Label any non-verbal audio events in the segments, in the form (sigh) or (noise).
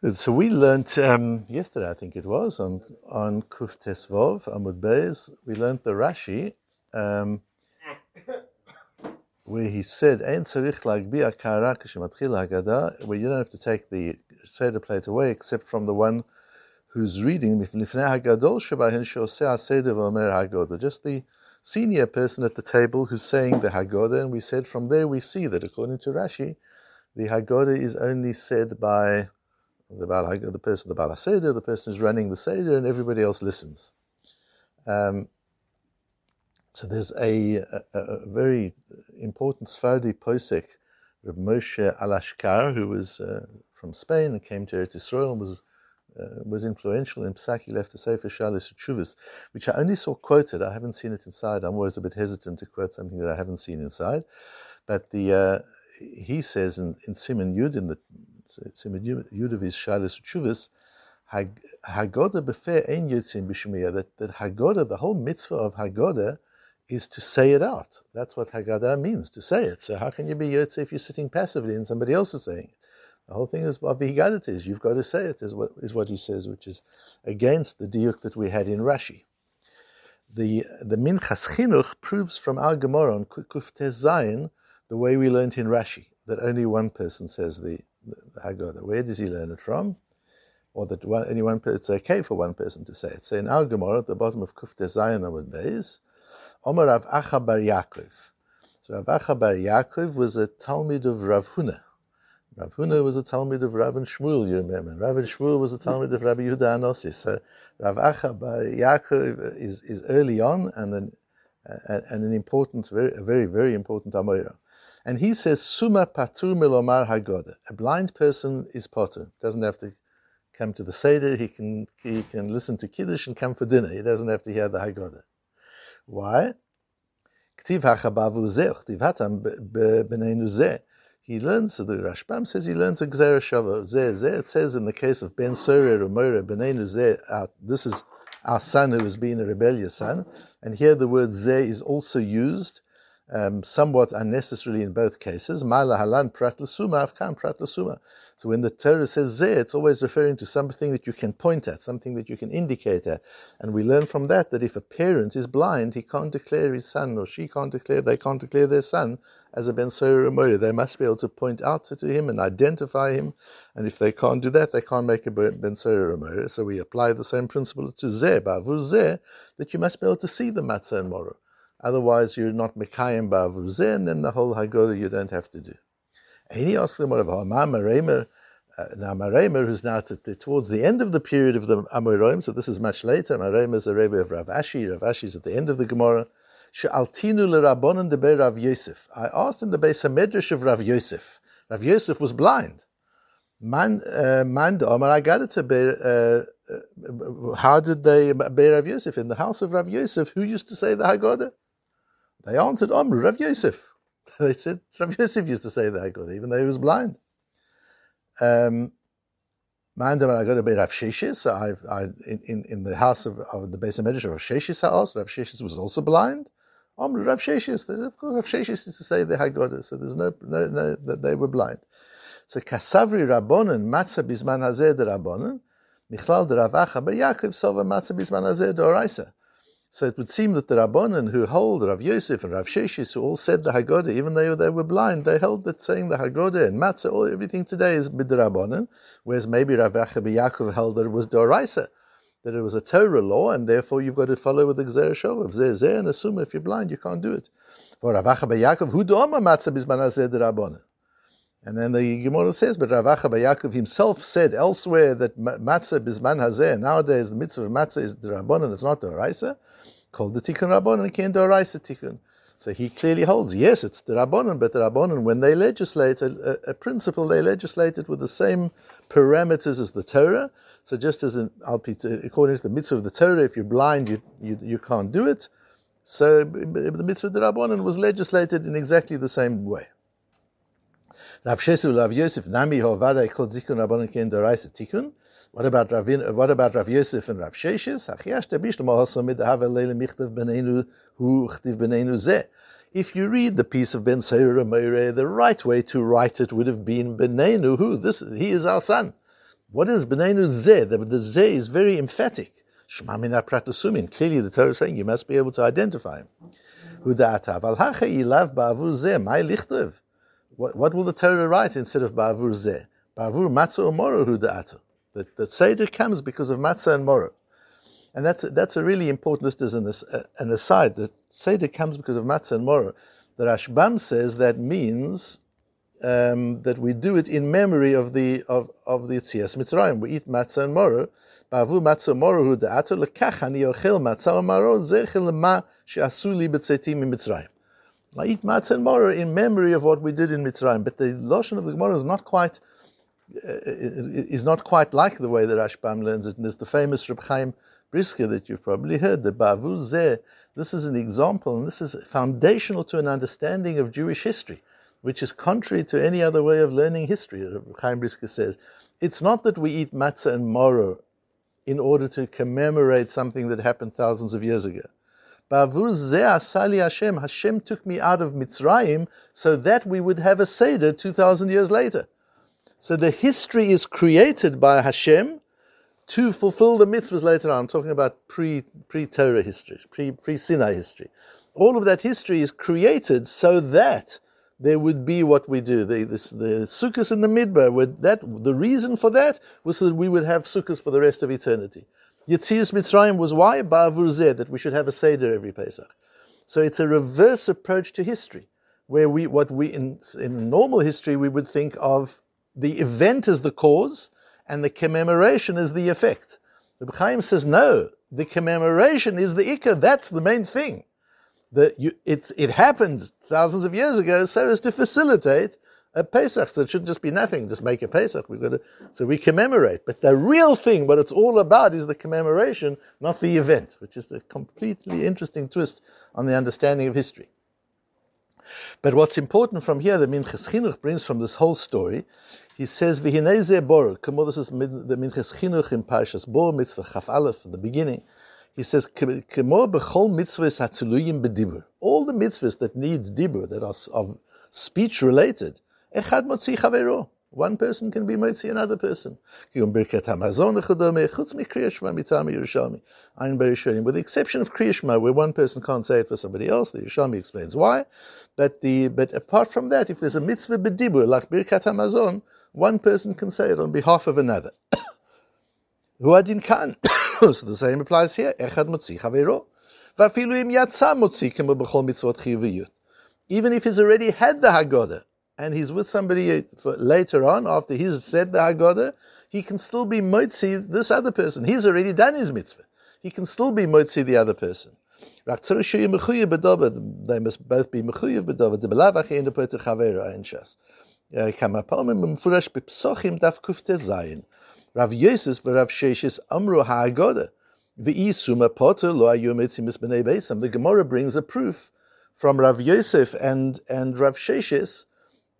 So we learnt um, yesterday, I think it was, on on Kuf Tesvov Amud Beis. We learnt the Rashi, um, where he said, "Ein tzarich lagbi akara kishematchil haggadah," where you don't have to take the seder plate away, except from the one who's reading. Just the senior person at the table who's saying the Haggadah, and we said from there we see that according to Rashi, the Haggadah is only said by the Baal, the person, the Baal Seder, the person who's running the Seder, and everybody else listens. Um, so there's a, a, a, very important Sfardi posek, Reb Moshe Alashkar, who was uh, from Spain and came to Eretz Yisrael and was uh, was influential in Psak. He left the Sefer Shalis Chuvas, which I only saw quoted. I haven't seen it inside. I'm always a bit hesitant to quote something that I haven't seen inside. But the uh, he says in, in Simon Yud in the Chuvas, Haggadah befer ein. That that Haggadah, the whole mitzvah of Haggadah, is to say it out. That's what Haggadah means, to say it. So how can you be yotze if you're sitting passively and somebody else is saying it? The whole thing is what Vihigadat is. You've got to say it, is what, is what he says, which is against the diuk that we had in Rashi. The, the Minchas Chinuch proves from our Gemara on Kuftez Zayin the way we learnt in Rashi, that only one person says the, the Haggadah. Where does he learn it from? Or that one, any one it's okay for one person to say it. So in our Gemara, at the bottom of Kuf Zayin Amud Beis, Omer Rav Acha Bar Yaakov. So Rav Acha Bar Yaakov was a Talmud of Rav Huna. Rav Huna was a Talmud of Rav and Shmuel, you remember. Rav and Shmuel was a Talmud of Rabbi Yehuda HaNasi. So Rav Acha Bar Yaakov is, is early on and an, and an important, very, very, very important Amoira. And he says, Suma patur milomar hagoda. A blind person is potter. Doesn't have to come to the Seder. He can, he can listen to Kiddush and come for dinner. He doesn't have to hear the Haggadah. Why? He learns, the Rashbam says he learns a Gzera Shava. It says in the case of Ben Sorer or Moira, b'neinu zeh, this is our son who has been a rebellious son. And here the word zeh is also used um, somewhat unnecessarily in both cases. Ma'ala halan l'suma. So when the Torah says zeh, it's always referring to something that you can point at, something that you can indicate at. And we learn from that that if a parent is blind, he can't declare his son, or she can't declare, they can't declare their son as a ben Soyer They must be able to point out to him and identify him. And if they can't do that, they can't make a ben Soyer So we apply the same principle to zeh, ba'avu zeh, that you must be able to see the matzah and morah. Otherwise, you're not Mekayim Ba'avuzeh, and the whole Haggadah you don't have to do. And he asked them, what about now, Maremer, who's now towards the end of the period of the Amoraim, so this is much later. Maremer is a Rebbe of Rav Ashi. Rav Ashi is at the end of the Gemara. She'altinu l'Rabbonon de Rav Yosef. I asked in the Beis Hamedrash of Rav Yosef. Rav Yosef was blind. Man, uh, man, Omar, I got it to be, uh, uh, how did they bear Rav Yosef? In the house of Rav Yosef, who used to say the Haggadah? They answered, Omru, Rav Yosef. (laughs) they said, Rav Yosef used to say that God, even though he was blind. Um, Mandam I got to be Rav Sheshis. I, I, in, in the house of, of the Hamedrash of Rav Sheshis house, Rav Sheshis was also blind. Omru Rav Sheshis. Of course, Rav Sheshis used to say the Haggadah, so there's no, no, no, that they were blind. So Kasavri Rabbonen, Matzah Bizman Hazeh de Rabbonen, Michlal de Ravacha, Yaakov Sova Matzah Bizman Hazeh de Oraisa. So it would seem that the Rabbanan who hold Rav Yosef and Rav Sheshis, who all said the Haggadah, even though they were blind, they held that saying the Haggadah and Matzah, all everything today is bid Rabbanan, whereas maybe Rav Yaakov held that it was Doraisa, that it was a Torah law, and therefore you've got to follow with the Gzer Shov Zeh Zeh, and assume if you're blind, you can't do it. For Rav Yaakov, who doma Matzah bismanazeh the Rabbanan. And then the Gemara says, but Rav Acha himself said elsewhere that matzah bisman hazeh. Nowadays, the mitzvah of matzah is the rabbanon; it's not the raisa called the Tikkun Rabbanon, and can't do Raisa Tikkun. So he clearly holds, yes, it's the Rabbanon, but the Rabbanon, when they legislate a, a, principle, they legislate it with the same parameters as the Torah. So just as in, according to the mitzvah of the Torah, if you're blind, you, you, you can't do it. So the mitzvah of the Rabbanon was legislated in exactly the same way. Rav Shesu, Rav Yosef, Nami Hovada, called Zikun Rabbanon Ken Doraisa Tikkun. What about Ravin, What about Rav Yosef and Rav Sheshis? If you read the piece of Ben Seir the right way to write it would have been Benenu, who this he is our son. What is Benenu Zeh? The, the Zeh is very emphatic. Shma min pratasumin. Clearly the Torah is saying you must be able to identify him. Hudata. Val hacha ilav ba'avur zeh. Mai lichtav. What will the Torah write instead of ba'avur zeh? Ba'avur matzah or moro hudata. The, the Seder comes because of matzah and moro. And that's a, that's a really important, list as an, an aside, the Seder comes because of matzah and moro. The Rashbam says that means um, that we do it in memory of the of, of the Yitzias Mitzrayim. We eat matzah and moro. Ba'avu matzah moro hu da'ato lekach ani ochel matzah moro zechel lema she'asu li b'tzetim Mitzrayim. I eat matzah and moro in memory of what we did in Mitzrayim. But the lotion of the Gemara is not quite uh, is not quite like the way that Rashbam learns it. And there's the famous Reb Chaim Brisker that you've probably heard, the Bavu Zeh. This is an example, and this is foundational to an understanding of Jewish history, which is contrary to any other way of learning history. Reb Chaim Brisker says, it's not that we eat matzah and moro in order to commemorate something that happened thousands of years ago. Asali Hashem. Hashem took me out of Mitzrayim so that we would have a Seder 2,000 years later. So the history is created by Hashem to fulfill the mitzvahs later on. I'm talking about pre pre Torah history, pre pre Sinai history. All of that history is created so that there would be what we do. The, this, the sukkahs in the midbar. That the reason for that was so that we would have sukkahs for the rest of eternity. Yitzias Mitzrayim was why Ba'avur that we should have a seder every Pesach. So it's a reverse approach to history, where we what we in in normal history we would think of the event as the cause and the commemoration as the effect. Reb Chaim says, no, the commemoration is the ikka, that's the main thing. That it happened thousands of years ago so as to facilitate a Pesach. So it shouldn't just be nothing, just make a Pesach. We've got to, so we commemorate. But the real thing, what it's all about, is the commemoration, not the event, which is a completely interesting twist on the understanding of history. But what's important from here, the Minchas Chinuch brings from this whole story, he says, "V'hinei bor." This is the Minchas Chinuch in Parshas Bo Mitzvah Chaf Aleph the beginning. He says, "Kamo b'chol mitzvahs hatzuluyim b'dibur." All the mitzvahs that need dibur, that are of speech related, echad motzi chavero. One person can be motzi another person. With the exception of Kriyashma, where one person can't say it for somebody else, the Yerushalmi explains why. But the but apart from that, if there's a mitzvah b'dibur like Birkat Hamazon, one person can say it on behalf of another. (coughs) Huadin kan. (coughs) so the same applies here. Echad motzi chavero. Even if he's already had the Haggadah, and he's with somebody uh, later on after he's said the Haggadah, he can still be moitzi this other person. He's already done his mitzvah. He can still be moitzi the other person. They must both be mechuyev b'dover. The belavach in the poter chavera in shas. Uh, Kamapalmim mfurash b'psochim. Rav Yesus v'Rav Sheshes amru ha'agoda. V'isum poter lo ayu mitzim beisam. The Gemara brings a proof from Rav Yosef and, and Rav Sheshes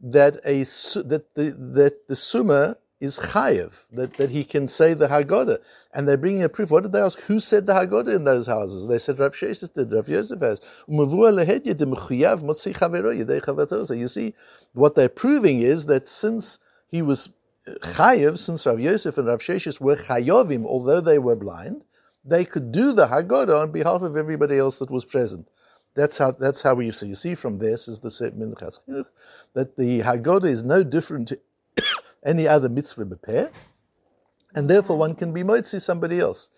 that, a, that, the, that the Summa is chayev, that, that he can say the Haggadah. And they're bringing a proof. What did they ask? Who said the Haggadah in those houses? They said Rav Sheshis did, Rav Yosef has. So you see, what they're proving is that since he was chayev, since Rav Yosef and Rav Sheshis were chayovim, although they were blind, they could do the Haggadah on behalf of everybody else that was present. That's how that's how we so you see from this is the Minchas that the Haggadah is no different to (coughs) any other mitzvah beper, and therefore one can be moitzi somebody else.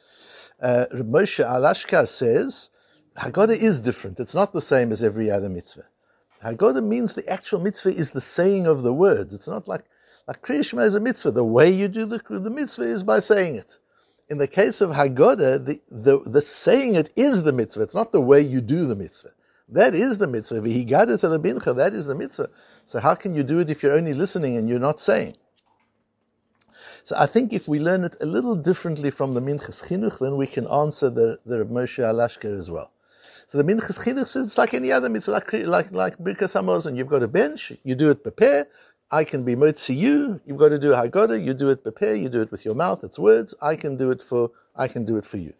Uh, Moshe Alashkar says Haggadah is different. It's not the same as every other mitzvah. Haggadah means the actual mitzvah is the saying of the words. It's not like like Kriyashma is a mitzvah. The way you do the, the mitzvah is by saying it. In the case of Haggadah, the, the, the saying it is the mitzvah. It's not the way you do the mitzvah. That is the mitzvah. V'higada to the bincha, that is the mitzvah. So how can you do it if you're only listening and you're not saying? So I think if we learn it a little differently from the Minchas Chinuch, then we can answer the, the Moshe Alashkar as well. So the Minchas Chinuch it's like any other mitzvah, like, like, like Birkas. You've got a bench, you do it prepare. I can be motzi you. You've got to do Haggadah. You do it prepare. You do it with your mouth. It's words. I can do it for. I can do it for you.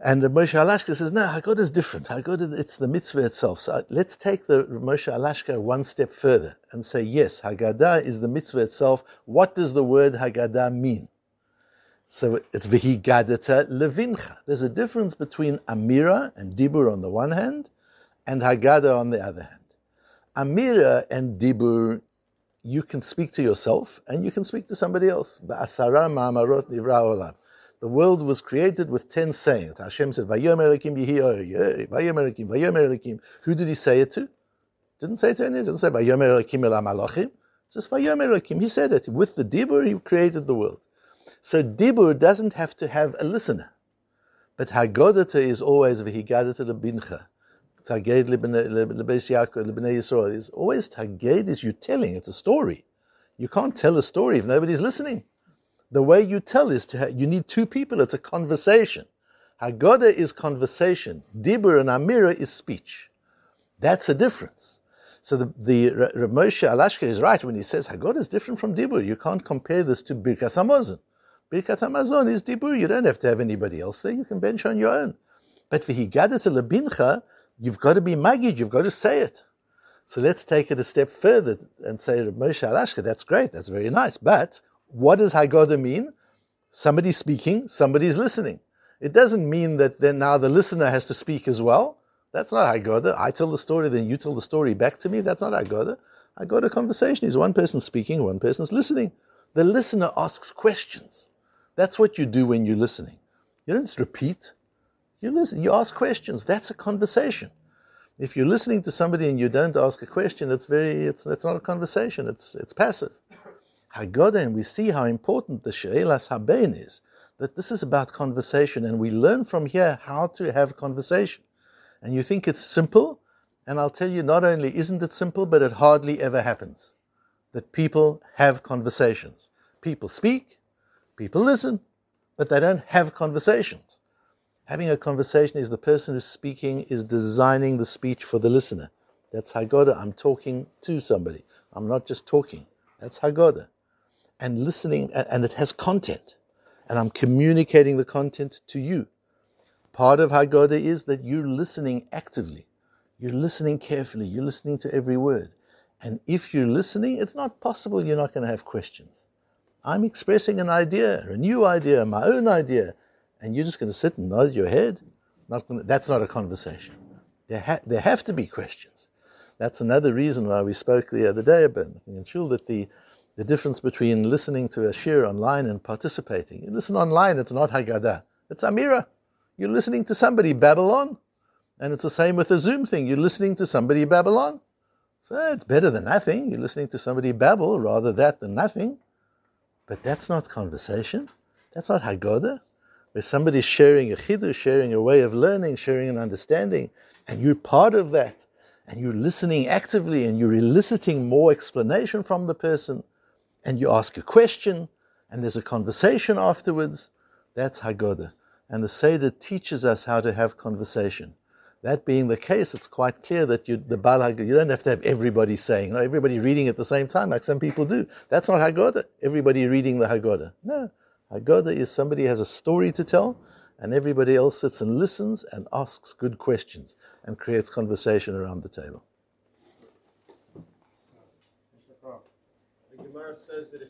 And Moshe Alashka says, no, Haggadah is different. Haggadah, it's the mitzvah itself. So uh, let's take the Moshe Alashka one step further and say, yes, Haggadah is the mitzvah itself. What does the word Haggadah mean? So it's Vihigadata Levincha. There's a difference between Amira and Dibur on the one hand, and Haggadah on the other hand. Amira and Dibur, you can speak to yourself and you can speak to somebody else. The world was created with ten sayings. Hashem said. Who did he say it to? Didn't say it to anyone. Didn't say Malachim. Just. He said it. With the Dibur, he created the world. So Dibur doesn't have to have a listener. But Haggadata is always V'higadata lebincha. Taged lebeis Yaakov, Yisrael. It's always Taged is you telling. It's a story. You can't tell a story if nobody's listening. The way you tell is to have, you need two people. It's a conversation. Haggadah is conversation. Dibur and Amira is speech. That's a difference. So the, the Rav Moshe Alashka is right when he says Haggadah is different from Dibur. You can't compare this to Birkas Hamazon. Birkat Hamazon is Dibur. You don't have to have anybody else there. You can bench on your own. But V'higada to Labincha, you've got to be Magid. You've got to say it. So let's take it a step further and say Moshe Alashka, that's great. That's very nice. But what does Haggadah mean? Somebody's speaking, somebody's listening. It doesn't mean that then now the listener has to speak as well. That's not Haggadah. I tell the story, then you tell the story back to me. That's not Haggadah. Haggadah conversation is one person speaking, one person's listening. The listener asks questions. That's what you do when you're listening. You don't just repeat. You listen. You ask questions. That's a conversation. If you're listening to somebody and you don't ask a question, it's very. It's, it's not a conversation. It's it's passive. Haggadah, and we see how important the She'elas Haben is, that this is about conversation, and we learn from here how to have conversation. And you think it's simple, and I'll tell you, not only isn't it simple, but it hardly ever happens that people have conversations. People speak, people listen, but they don't have conversations. Having a conversation is the person who's speaking is designing the speech for the listener. That's Haggadah. I'm talking to somebody. I'm not just talking. That's Haggadah and listening, and it has content. And I'm communicating the content to you. Part of Haggadah is that you're listening actively. You're listening carefully. You're listening to every word. And if you're listening, it's not possible you're not going to have questions. I'm expressing an idea, a new idea, my own idea, and you're just going to sit and nod your head. Not gonna, that's not a conversation. There, ha- there have to be questions. That's another reason why we spoke the other day about in Shul that the the difference between listening to a shiur online and participating. You listen online, it's not Haggadah, it's Amira. You're listening to somebody Babylon. And it's the same with the Zoom thing. You're listening to somebody Babylon. So it's better than nothing. You're listening to somebody babble, rather that than nothing. But that's not conversation. That's not Haggadah. Where somebody's sharing a chiddush, sharing a way of learning, sharing an understanding, and you're part of that. And you're listening actively and you're eliciting more explanation from the person and you ask a question, and there's a conversation afterwards, that's Haggadah. And the Seder teaches us how to have conversation. That being the case, it's quite clear that you, the Baal Haggadah, you don't have to have everybody saying, no, everybody reading at the same time, like some people do. That's not Haggadah. Everybody reading the Haggadah. No. Haggadah is somebody has a story to tell, and everybody else sits and listens and asks good questions and creates conversation around the table. says that if